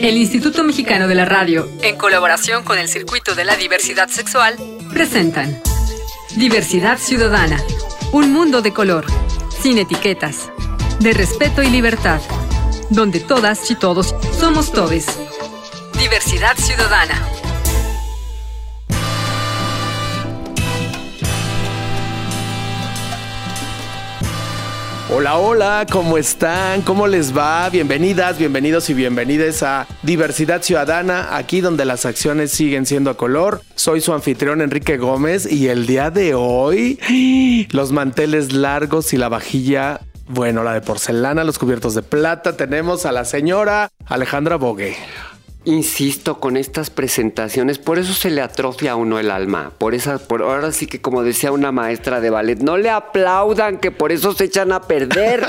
El Instituto Mexicano de la Radio, en colaboración con el Circuito de la Diversidad Sexual, presentan Diversidad Ciudadana, un mundo de color, sin etiquetas, de respeto y libertad, donde todas y todos somos todes. Diversidad Ciudadana. Hola, hola, ¿cómo están? ¿Cómo les va? Bienvenidas, bienvenidos y bienvenidas a Diversidad Ciudadana, aquí donde las acciones siguen siendo a color. Soy su anfitrión Enrique Gómez y el día de hoy los manteles largos y la vajilla, bueno, la de porcelana, los cubiertos de plata, tenemos a la señora Alejandra Bogue. Insisto con estas presentaciones, por eso se le atrofia a uno el alma. Por esa, por ahora sí que como decía una maestra de ballet, no le aplaudan que por eso se echan a perder.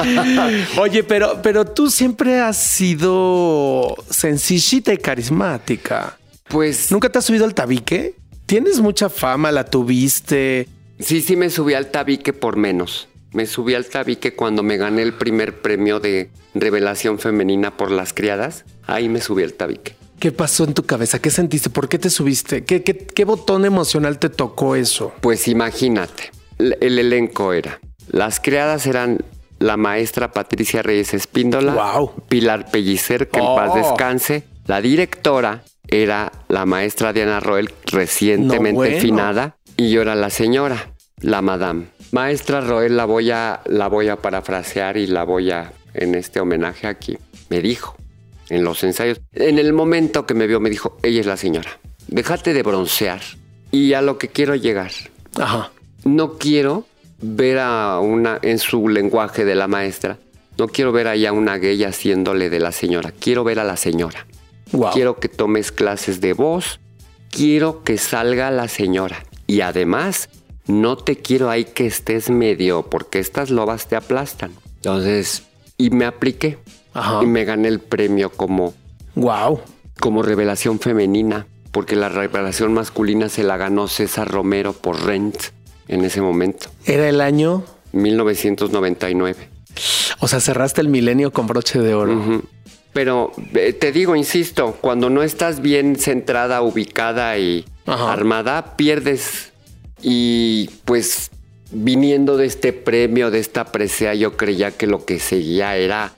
Oye, pero, pero tú siempre has sido sencillita y carismática. Pues ¿Nunca te has subido al tabique? Tienes mucha fama, la tuviste. sí, sí me subí al tabique por menos. Me subí al tabique cuando me gané el primer premio de revelación femenina por las criadas. Ahí me subí al tabique. ¿Qué pasó en tu cabeza? ¿Qué sentiste? ¿Por qué te subiste? ¿Qué, qué, qué botón emocional te tocó eso? Pues imagínate, el el elenco era. Las criadas eran la maestra Patricia Reyes Espíndola. Pilar Pellicer, que en paz Oh. descanse. La directora era la maestra Diana Roel, recientemente No, bueno. finada, y yo era la señora, la madame. Maestra Roel, la voy a, la voy a parafrasear y la voy a, en este homenaje aquí, me dijo, en los ensayos, en el momento que me vio, me dijo, ella es la señora, déjate de broncear y a lo que quiero llegar. Ajá. No quiero ver a una, en su lenguaje de la maestra, no quiero ver allá a una gay haciéndole de la señora, quiero ver a la señora. Wow. Quiero que tomes clases de voz, quiero que salga la señora. Y además, no te quiero ahí que estés medio, porque estas lobas te aplastan. Entonces, y me apliqué. Ajá. Y me gané el premio como, Wow. como revelación femenina, porque la revelación masculina se la ganó César Romero por Rent en ese momento, Era el año. 1999. O sea, cerraste el milenio con broche de oro. Pero eh, te digo, insisto, cuando no estás bien centrada, ubicada y Ajá. armada, pierdes. Y pues viniendo de este premio, de esta presea, yo creía que lo que seguía era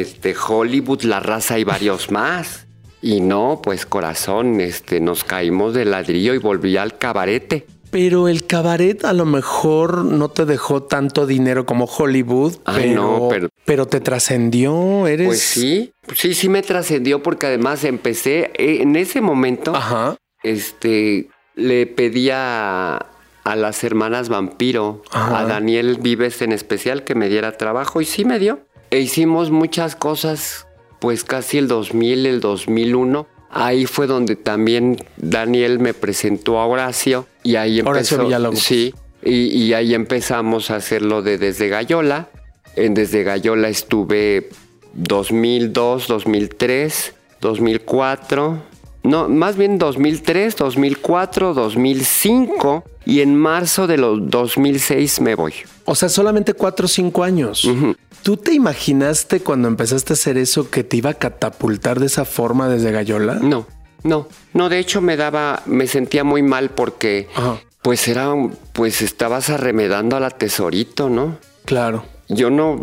este Hollywood, la raza y varios más. Y no, pues corazón, este, nos caímos del ladrillo y volví al cabarete. Pero el cabaret a lo mejor no te dejó tanto dinero como Hollywood, Ay, pero, no, pero- pero te trascendió. Eres. Pues sí, sí, sí me trascendió porque además empecé eh, en ese momento. Ajá. este, le pedía a las hermanas Vampiro, Ajá. a Daniel Vives en especial, que me diera trabajo y sí me dio. E hicimos muchas cosas, pues casi el 2000, el 2001. Ahí fue donde también Daniel me presentó a Horacio y ahí empezó. Horacio. Sí, y, y ahí empezamos a hacerlo de Desde Gallola. En Desde Gallola estuve 2002, 2003, 2004. No, más bien 2003, 2004, 2005 y en marzo de los 2006 me voy. O sea, solamente cuatro o cinco años. Ujú. ¿Tú te imaginaste cuando empezaste a hacer eso que te iba a catapultar de esa forma desde Gallola? No, no, no, de hecho me daba, me sentía muy mal porque Ajá. pues era, pues estabas arremedando a la tesorito, ¿no? Claro. Yo no,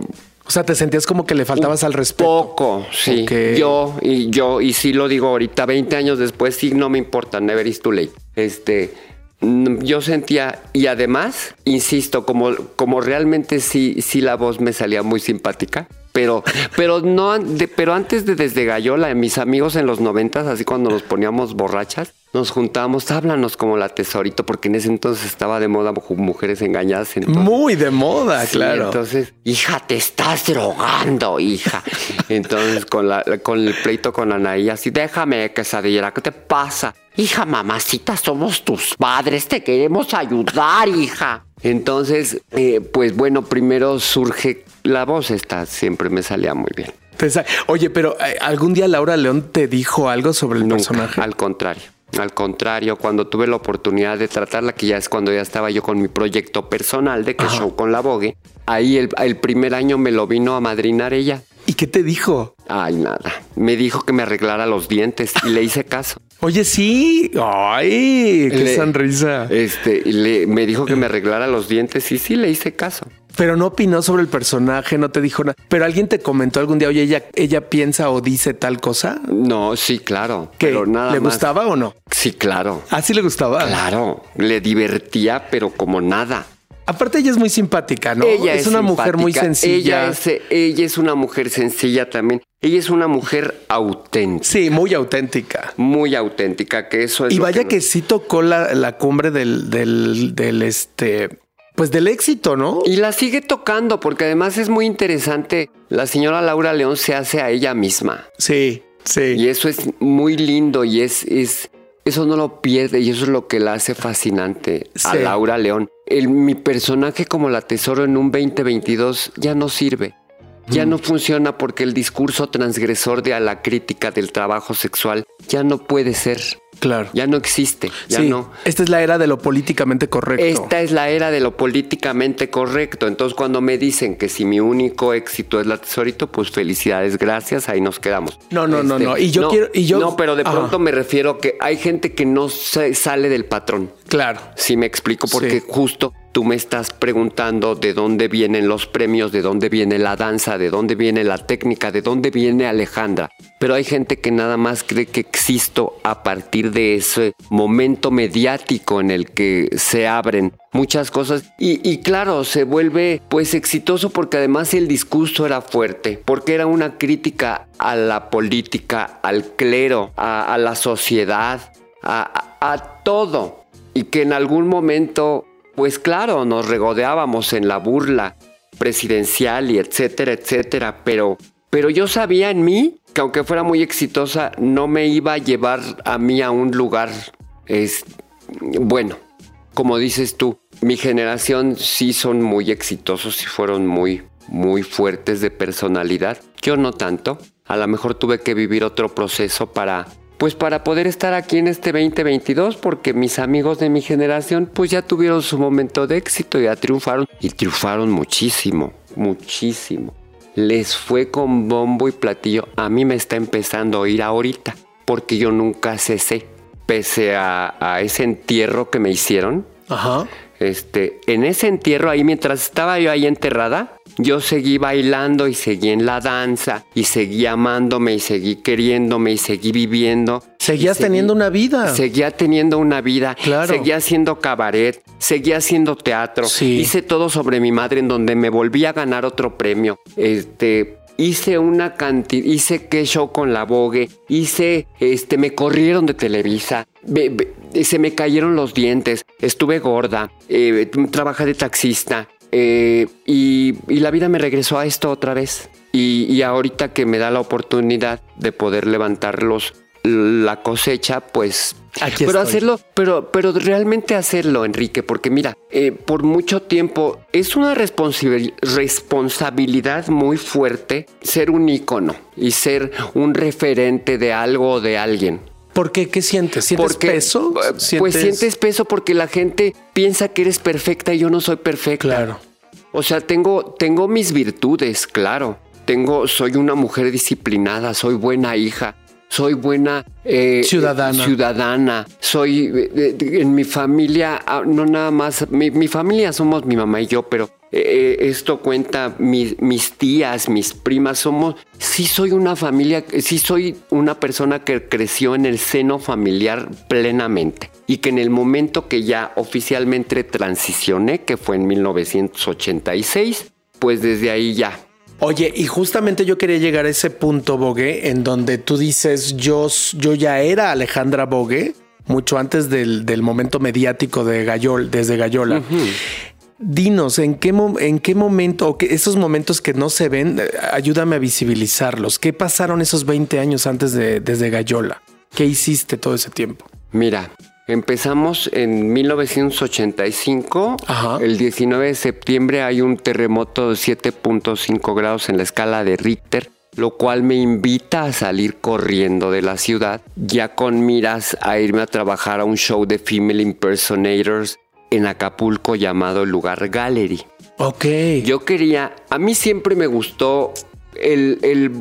O sea, te sentías como que le faltabas al respeto. Poco, sí. Yo, y yo, y sí lo digo ahorita, 20 años después, sí, no me importa, never is too late. Este, yo sentía, y además, insisto, como, como realmente sí, sí la voz me salía muy simpática. Pero, pero no, de- pero antes de desde Gallola, mis amigos en los noventas, así cuando nos poníamos borrachas, nos juntábamos, háblanos como la tesorito, porque en ese entonces estaba de moda mu- mujeres engañadas. entonces- Muy de moda, Sí, claro. Entonces, hija, te estás drogando, hija. Entonces, con, la, con el pleito con Anaí, así, déjame, quesadillera, ¿qué te pasa? Hija, mamacita, somos tus padres, te queremos ayudar, hija. Entonces, eh, pues bueno, primero surge la voz, esta siempre me salía muy bien. Oye, pero eh, ¿algún día Laura León te dijo algo sobre el Nunca, personaje? al contrario. Al contrario, cuando tuve la oportunidad de tratarla, que ya es cuando ya estaba yo con mi proyecto personal de que show con la Vogue, ahí el, el primer año me lo vino a madrinar ella. ¿Y qué te dijo? Ay, nada. Me dijo que me arreglara los dientes y le hice caso. Oye, sí. Ay, qué Le- sonrisa. Este, le, me dijo que me arreglara los dientes y sí le hice caso. Pero no opinó sobre el personaje, no te dijo nada. Pero alguien te comentó algún día, oye, ella, ella piensa o dice tal cosa. No, sí, claro. ¿Qué? Pero nada ¿Le más. gustaba o no? Sí, claro. Ah, sí le gustaba. Claro. Le divertía, pero como nada. Aparte, ella es muy simpática, ¿no? Ella es, una mujer muy sencilla. Ella es, ella es una mujer sencilla también. Ella es una mujer auténtica. Sí, muy auténtica. Muy auténtica, que eso es. Y vaya nos- que sí tocó la, la cumbre del, del, del este, pues del éxito, ¿no? Y la sigue tocando, porque además es muy interesante. La señora Laura León se hace a ella misma. Sí, sí. Y eso es muy lindo y es, es eso no lo pierde y eso es lo que la hace fascinante a. Laura León. El, mi personaje como la tesoro en un 2022 ya no sirve. Ya Mm. no funciona porque el discurso transgresor de a la crítica del trabajo sexual ya no puede ser. Claro. Ya no existe. Ya sí, no. esta es la era de lo políticamente correcto. Esta es la era de lo políticamente correcto. Entonces, cuando me dicen que si mi único éxito es la tesorito, pues felicidades, gracias, ahí nos quedamos. Este, No, no, no, no. Y yo no, quiero- y yo- No, pero de Ajá. pronto me refiero que hay gente que no se sale del patrón. Claro. Si me explico, porque Sí. justo tú me estás preguntando de dónde vienen los premios, de dónde viene la danza, de dónde viene la técnica, de dónde viene Alejandra. Pero hay gente que nada más cree que existo a partir de ese momento mediático en el que se abren muchas cosas. Y, y claro, se vuelve pues exitoso porque además el discurso era fuerte, porque era una crítica a la política, al clero, a, la sociedad, a todo. Y que en algún momento, pues claro, nos regodeábamos en la burla presidencial y etcétera, etcétera, pero, pero yo sabía en mí que aunque fuera muy exitosa, no me iba a llevar a mí a un lugar, es, bueno, como dices tú, mi generación sí son muy exitosos y fueron muy, muy fuertes de personalidad. Yo no tanto. A lo mejor tuve que vivir otro proceso para, pues para poder estar aquí en este 2022, porque mis amigos de mi generación, pues ya tuvieron su momento de éxito, ya triunfaron y triunfaron muchísimo, muchísimo. Les fue con bombo y platillo. A mí me está empezando a ir ahorita, porque yo nunca cesé, pese a, a ese entierro que me hicieron. Ajá. Este, en ese entierro ahí, mientras estaba yo ahí enterrada, yo seguí bailando y seguí en la danza y seguí amándome y seguí queriéndome y seguí viviendo. Seguías seguí- teniendo una vida. Seguía teniendo una vida. Claro. Seguía haciendo cabaret, seguía haciendo teatro. Sí. Hice todo sobre mi madre en donde me volví a ganar otro premio. Este, hice una cantidad, hice que show con la Vogue, hice, este, me corrieron de Televisa. Se me cayeron los dientes, estuve gorda, eh, trabajé de taxista eh, y, y la vida me regresó a esto otra vez. Y, y ahorita que me da la oportunidad de poder levantar los, la cosecha, pues... Aquí pero estoy. hacerlo, pero, pero realmente hacerlo, Enrique, porque mira, eh, por mucho tiempo es una responsabil- responsabilidad muy fuerte ser un ícono y ser un referente de algo o de alguien. ¿Por qué? ¿Qué sientes? ¿Sientes Porque, peso? eh, Pues sientes peso porque la gente piensa que eres perfecta y yo no soy perfecta. Claro. O sea, tengo, tengo mis virtudes, claro. Tengo, soy una mujer disciplinada, soy buena hija, soy buena eh, Ciudadana. ciudadana. Soy eh, eh, en mi familia, ah, no nada más, mi, mi familia somos mi mamá y yo, pero eh, esto cuenta mi- mis tías, mis primas, somos, sí soy una familia, sí soy una persona que creció en el seno familiar plenamente y que en el momento que ya oficialmente transicioné, que fue en 1986, pues desde ahí ya. Oye, y justamente yo quería llegar a ese punto, Bogue, en donde tú dices, yo, yo ya era Alejandra Bogue, mucho antes del, del momento mediático de Gallol, desde Gallola. Dinos, ¿en qué, ¿en qué momento, o que esos momentos que no se ven, eh, ayúdame a visibilizarlos? ¿Qué pasaron esos 20 años antes de desde Gallola? ¿Qué hiciste todo ese tiempo? Mira, empezamos en 1985. Ajá. El 19 de septiembre hay un terremoto de 7.5 grados en la escala de Richter. lo cual me invita a salir corriendo de la ciudad, ya con miras a irme a trabajar a un show de female impersonators en Acapulco llamado el Lugar Gallery. Ok. Yo quería, a mí siempre me gustó el, el,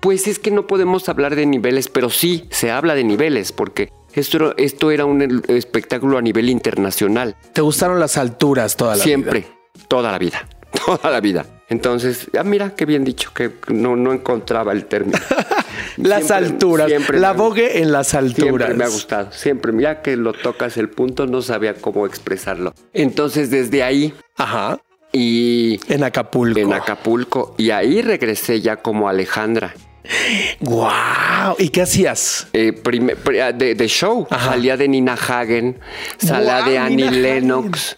pues es que no podemos hablar de niveles, pero sí se habla de niveles, porque esto, esto era un espectáculo a nivel internacional. ¿Te gustaron las alturas toda la Siempre, vida? toda la vida, toda la vida. Entonces, ah, mira qué bien dicho, que no, no encontraba el término. las Siempre- alturas. siempre la me- bogue en las alturas. Siempre me ha gustado, siempre. Ya que lo tocas el punto, no sabía cómo expresarlo. Entonces, desde ahí Ajá. y En Acapulco. en Acapulco, y ahí regresé ya como Alejandra. ¡Wow! ¿Y qué hacías? Eh, prime- ah, de, de show. Ajá. Salía de Nina Hagen, salía Guau, de Annie Nina Lennox,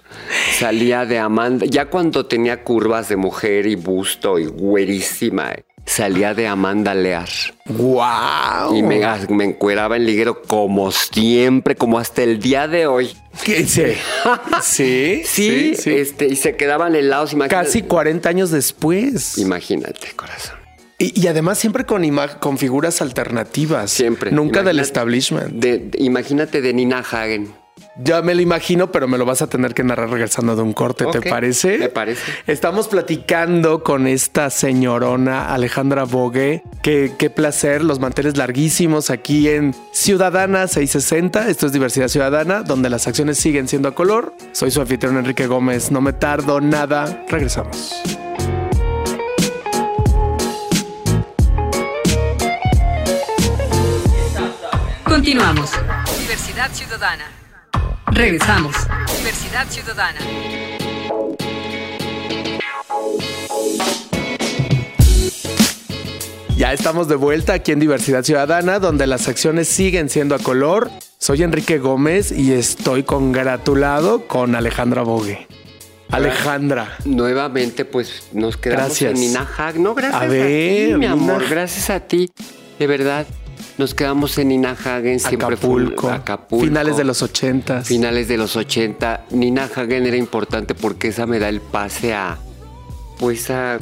salía de Amanda. Ya cuando tenía curvas de mujer y busto y güerísima, eh, salía de Amanda Lear. ¡Wow! Y me, me encueraba en liguero como siempre, como hasta el día de hoy. ¿Qué sí? sí, Sí, Este, y se quedaban helados. Imagínate, Casi 40 años después. Imagínate, corazón. Y, y además siempre con, figuras alternativas. Siempre. Nunca del establishment. De, de- imagínate de Nina Hagen. Ya me lo imagino, pero me lo vas a tener que narrar regresando de un corte, ¿te parece? me parece. Estamos platicando con esta señorona Alejandra Bogue. Qué, qué placer, los manteles larguísimos aquí en Ciudadana 660. Esto es Diversidad Ciudadana, donde las acciones siguen siendo a color. Soy su anfitrión Enrique Gómez. No me tardo nada. Regresamos. Continuamos. Diversidad Ciudadana. Regresamos. Diversidad Ciudadana. Ya estamos de vuelta aquí en Diversidad Ciudadana, donde las acciones siguen siendo a color. Soy Enrique Gómez y estoy congratulado con Alejandra Bogue. Alejandra. Nuevamente, pues nos quedamos Gracias. en Nina Hagen. No, gracias A a, ver, ti, mi amor. Gracias a ti. De verdad, nos quedamos en Nina Hagen. Siempre fue un- Acapulco, Acapulco. Finales de los ochentas. Finales de los 80. Nina Hagen era importante porque esa me da el pase a. Pues a.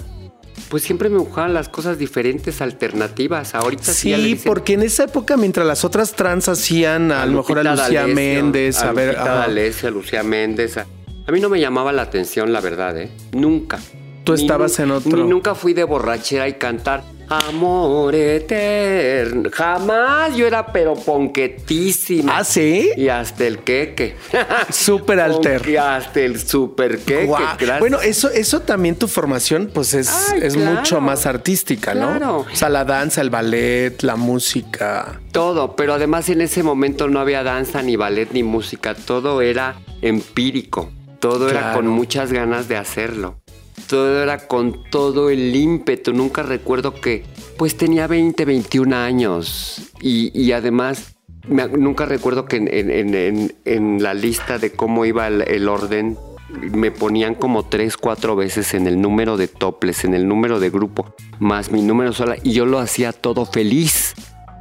Pues siempre me gustaban las cosas diferentes, alternativas. Ahorita sí. ya le Sí, dicen- porque en esa época, mientras las otras trans hacían a, lo mejor a Lucía D'Alessio, Méndez, a, ver. Ajá. D'Alessio, a Lucía Méndez. A, a mí no me llamaba la atención, la verdad, ¿eh? Nunca. Tú Ni estabas nu- en otro. Ni nunca fui de borrachera y cantar Amor eterno. Jamás. Yo era pero ponquetísima. Ah, sí. Y hasta el queque. Súper alter. Ponque- Hasta el super queque. Gracias. Bueno, eso, eso también tu formación, pues es, Ay, es claro. mucho más artística, ¿no? Claro. O sea, la danza, el ballet, la música. Todo, pero además en ese momento no había danza, ni ballet, ni música. Todo era empírico. Todo era con muchas ganas de hacerlo. Todo era con todo el ímpetu. Nunca recuerdo que, pues tenía 20, 21 años. Y, y además, nunca recuerdo que en, en- en- en- la lista de cómo iba el, el orden, me ponían como tres, cuatro veces en el número de toples, en el número de grupo, más mi número sola. Y yo lo hacía todo feliz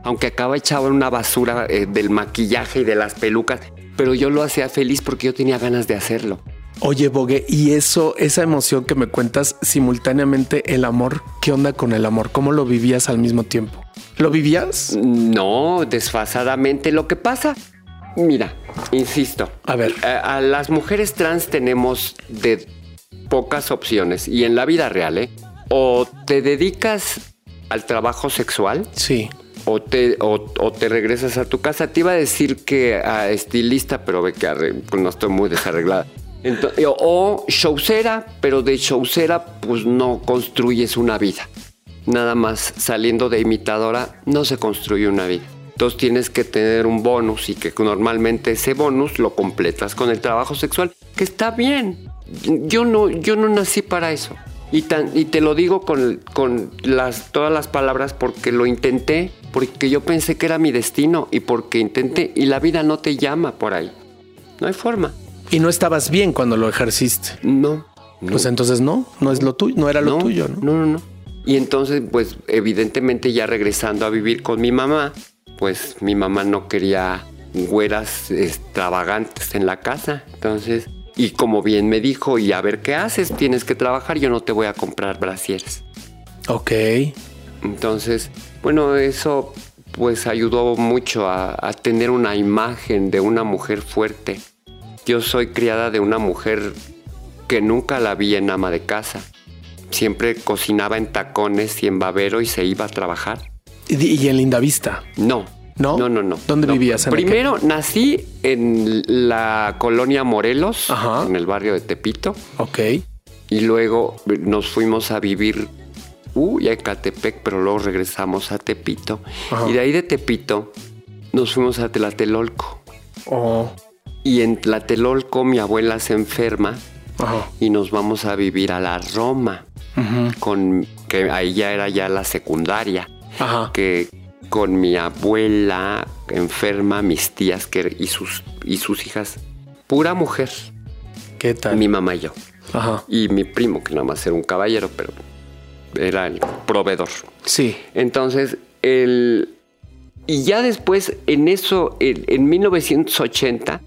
aunque acaba echado en una basura eh, del maquillaje y de las pelucas, pero yo lo hacía feliz porque yo tenía ganas de hacerlo. Oye, Bogue, y eso, esa emoción que me cuentas simultáneamente, el amor, ¿qué onda con el amor? ¿Cómo lo vivías al mismo tiempo? ¿Lo vivías? No, desfasadamente. Lo que pasa, mira, insisto, A ver. a, a las mujeres trans tenemos de pocas opciones y en la vida real, ¿eh? O te dedicas al trabajo sexual Sí. o te, o, o te regresas a tu casa. Te iba a decir que a estilista, pero ve que no estoy muy desarreglada. Ento- o, o showcera, pero de showcera pues no construyes una vida. Nada más saliendo de imitadora no se construye una vida. Entonces tienes que tener un bonus y que normalmente ese bonus lo completas con el trabajo sexual, que está bien. Yo no, yo no nací para eso. Y, y te lo digo con, con las, todas las palabras porque lo intenté, porque yo pensé que era mi destino y porque intenté y la vida no te llama por ahí. No hay forma. Y no estabas bien cuando lo ejerciste. No. no. Pues entonces no, no es lo tuyo, no era lo tuyo, ¿no? No, no, no. Y entonces, pues, evidentemente ya regresando a vivir con mi mamá, pues mi mamá no quería güeras extravagantes en la casa. Entonces, y como bien me dijo, y a ver qué haces, tienes que trabajar, yo no te voy a comprar brasieres. Ok. Entonces, bueno, eso pues ayudó mucho a, a tener una imagen de una mujer fuerte. Yo soy criada de una mujer que nunca la vi en ama de casa. Siempre cocinaba en tacones y en babero y se iba a trabajar. Y, en Lindavista. No. ¿No? No, no, no. ¿Dónde No. vivías? ¿En Primero nací en la colonia Morelos, Ajá. en el barrio de Tepito. Ok. Y luego nos fuimos a vivir uy, a Ecatepec, pero luego regresamos a Tepito. Ajá. Y de ahí de Tepito nos fuimos a Tlatelolco. Oh. Y en Tlatelolco mi abuela se enferma Ajá. y nos vamos a vivir a la Roma. Ujú. Con, que ahí ya era ya la secundaria. Ajá. Que con mi abuela enferma, mis tías que, y, sus, y sus hijas. Pura mujer. ¿Qué tal? Mi mamá y yo. Ajá. Y mi primo, que nada más era un caballero, pero era el proveedor. Sí. Entonces, el... Y ya después, en eso, en, en 1980,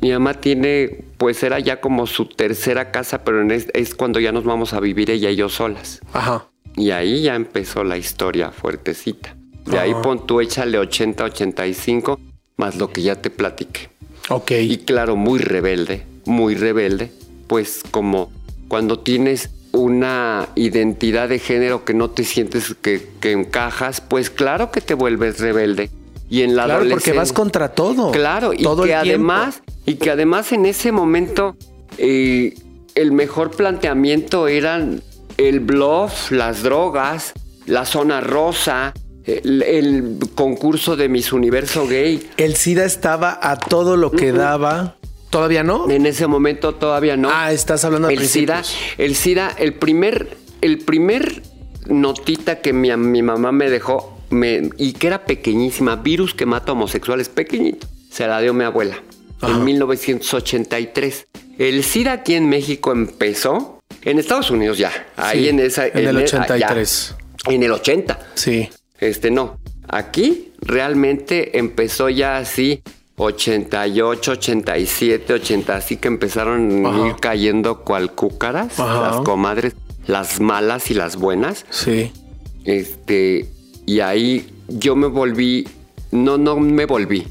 mi mamá tiene, pues era ya como su tercera casa, pero en es, es cuando ya nos vamos a vivir ella y yo solas. Ajá. Y ahí ya empezó la historia fuertecita. De ahí Ajá. pon tú, échale 80, 85, más lo que ya te platiqué. Ok. Y claro, muy rebelde, muy rebelde, pues como cuando tienes una identidad de género que no te sientes que, que encajas, pues claro que te vuelves rebelde. Y en la claro, porque vas contra todo. Claro, y todo que el tiempo. Y que además en ese momento eh, el mejor planteamiento eran el bluff, las drogas, la zona rosa, el, el concurso de Miss Universo Gay. El SIDA estaba a todo lo que daba. ¿Todavía no? En ese momento todavía no. Ah, estás hablando de el SIDA, el SIDA, el primer, el primer notita que mi, mi mamá me dejó, me- y que era pequeñísima, virus que mata homosexuales, pequeñito, se la dio mi abuela Ajá. en 1983. El SIDA aquí en México empezó, en Estados Unidos ya, ahí Sí, en esa... en el e- 83. ya, en el 80. Sí. Este no. Aquí realmente empezó ya así 88, 87, 80, así que empezaron Ajá. a ir cayendo cual cúcaras, Ajá. las comadres, las malas y las buenas. Sí. Este, y ahí yo me volví, no, no me volví.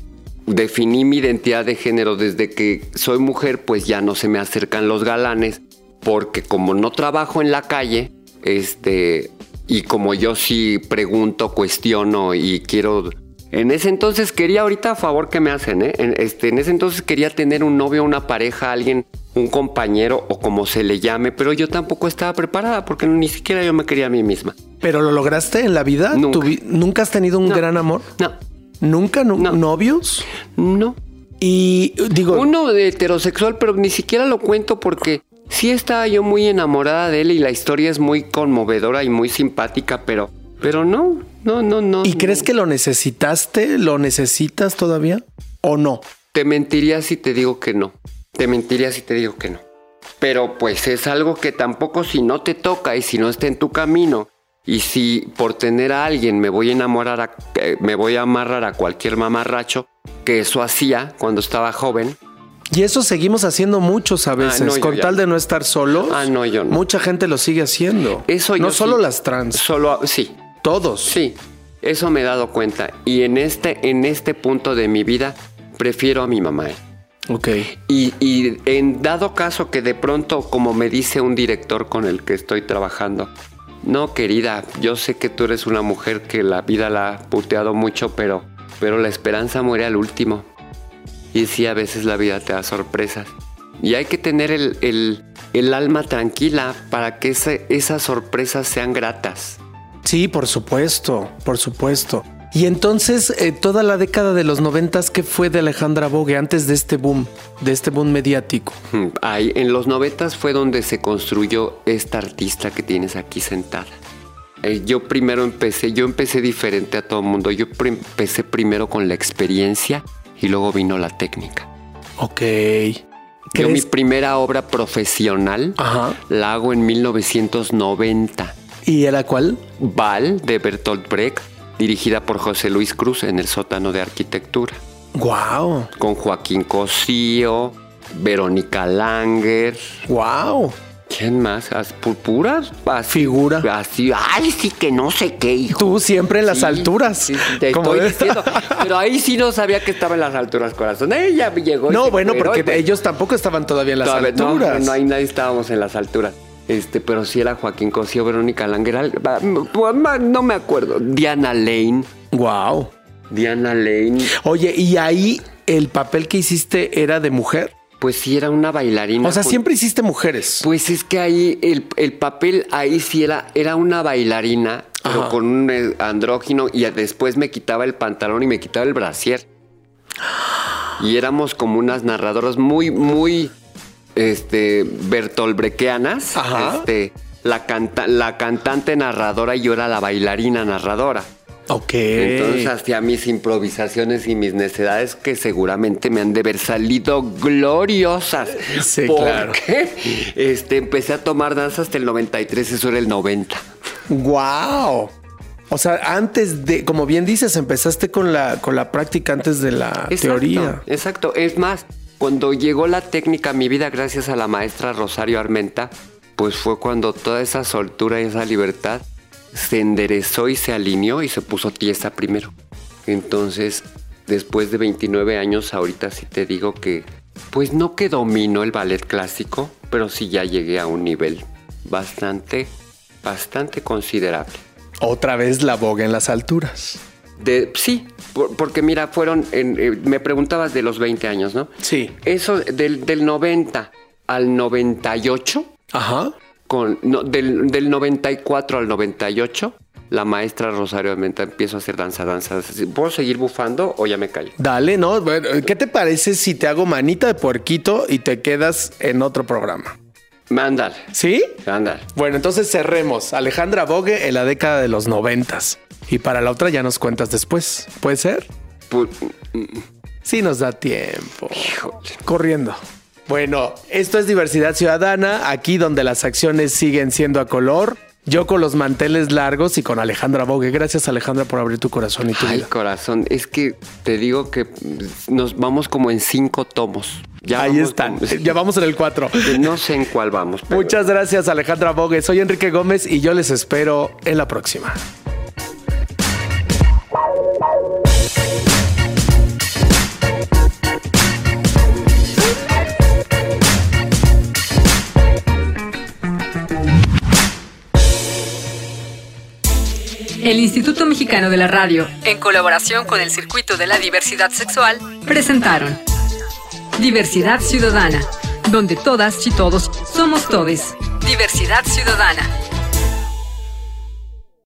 Definí mi identidad de género desde que soy mujer, pues ya no se me acercan los galanes, porque como no trabajo en la calle, este, y como yo sí pregunto, cuestiono y quiero. En ese entonces quería, ahorita a favor que me hacen, ¿eh? En, este, en ese entonces quería tener un novio, una pareja, alguien, un compañero o como se le llame, pero yo tampoco estaba preparada porque ni siquiera yo me quería a mí misma. ¿Pero lo lograste en la vida? Nunca. ¿Tu vi- ¿Nunca has tenido un No. gran amor? No, ¿Nunca? nu- No. ¿Novios? no. Y digo, Uno de heterosexual, pero ni siquiera lo cuento porque sí estaba yo muy enamorada de él y la historia es muy conmovedora y muy simpática, pero, pero no, no, no, no. ¿y crees que lo necesitaste? ¿Lo necesitas todavía? ¿O no? Te mentiría si te digo que no. Te mentiría si te digo que no. Pero pues es algo que tampoco si no te toca y si no está en tu camino y si por tener a alguien me voy a enamorar, a- eh, me voy a amarrar a cualquier mamarracho, que eso hacía cuando estaba joven, Y eso seguimos haciendo muchos a veces, Ah, no, yo con tal no. de no estar solos. Ah, no, yo no. Mucha gente lo sigue haciendo. eso yo no solo sí- las trans, Solo, sí, todos. Sí, eso me he dado cuenta. Y en este, en este punto de mi vida, prefiero a mi mamá. Ok. Y, y en dado caso que de pronto, como me dice un director con el que estoy trabajando, no, querida, yo sé que tú eres una mujer que la vida la ha puteado mucho, pero, pero la esperanza muere al último. Y sí, a veces la vida te da sorpresas. Y hay que tener el, el- alma tranquila para que esas sorpresas sean gratas. Sí, por supuesto, por supuesto. Y entonces, eh, toda la década de los noventas, ¿qué fue de Alejandra Bogue antes de este boom, de este boom mediático? Mm, Ahí, en los noventas fue donde se construyó esta artista que tienes aquí sentada. Eh, yo primero empecé, yo empecé diferente a todo el mundo. Yo empecé primero con la experiencia y luego vino la técnica. Ok. Yo mi primera obra profesional Ajá. la hago en 1990. ¿Y era cuál? Val de Bertolt Brecht, dirigida por José Luis Cruz en el sótano de arquitectura. Wow. Con Joaquín Cosío, Verónica Langer, Wow. ¿Quién más? As- pu- ¿Puras? Así- Figura. Así, ay, sí que no sé qué, hijo. Tú siempre en las Sí, alturas. sí, te estoy diciendo. Pero ahí sí no sabía que estaba en las alturas, corazón. Ella llegó. No, bueno, porque pues, ellos tampoco estaban todavía en las todavía- no, alturas. No, ahí nadie estábamos en las alturas. Este, pero sí era Joaquín Cosío, Verónica Langeral. No me acuerdo. Diana Lane. Wow. Diana Lane. Oye, y ahí el papel que hiciste era de mujer. Pues sí, era una bailarina. O sea, siempre hiciste mujeres. Pues es que ahí el, el papel ahí sí era, era una bailarina, pero con un eh, andrógino y después me quitaba el pantalón y me quitaba el brasier. Y éramos como unas narradoras muy, muy este, bertolbrequeanas. Ajá. Este, la, canta- la cantante narradora y yo era la bailarina narradora. Ok. Entonces hacía mis improvisaciones y mis necedades que seguramente me han de haber salido gloriosas. Sí, porque claro. este, empecé a tomar danza hasta el 93, eso era el 90. wow. O sea, antes de, como bien dices, empezaste con la, con la práctica antes de la teoría. Exacto. Es más, cuando llegó la técnica a mi vida gracias a la maestra Rosario Armenta, pues fue cuando toda esa soltura y esa libertad se enderezó y se alineó y se puso tiesa primero. Entonces, después de 29 años, ahorita sí te digo que, pues no que domino el ballet clásico, pero sí ya llegué a un nivel bastante, bastante considerable. Otra vez la boga en las alturas. De, sí, porque mira, fueron, en- eh, me preguntabas de los 20 años, ¿no? Sí. Eso del, del 90 al 98, Ajá. con, no, del, del 94 al 98, la maestra Rosario Armenta empiezo a hacer danza, danza. ¿Puedo seguir bufando o ya me callo? Dale, ¿no? Bueno, ¿Qué te parece si te hago manita de puerquito y te quedas en otro programa? Mándale, ¿Sí? ándale. Bueno, entonces cerremos. Alejandra Bogue en la década de los noventas. Y para la otra ya nos cuentas después. ¿Puede ser? Sí, nos da tiempo. híjole. Corriendo. Bueno, esto es diversidad ciudadana, aquí donde las acciones siguen siendo a color. Yo con los manteles largos y con Alejandra Bogue. Gracias Alejandra por abrir tu corazón y tu Ay, vida. corazón, es que te digo que nos vamos como en cinco tomos. Ya Ahí están. como- Ya vamos en el 4. No sé en cuál vamos. pero- Muchas gracias Alejandra Bogue. Soy Enrique Gómez y yo les espero en la próxima. El Instituto Mexicano de la Radio, en colaboración con el Circuito de la Diversidad Sexual, presentaron Diversidad Ciudadana, donde todas y todos somos todes. Diversidad Ciudadana.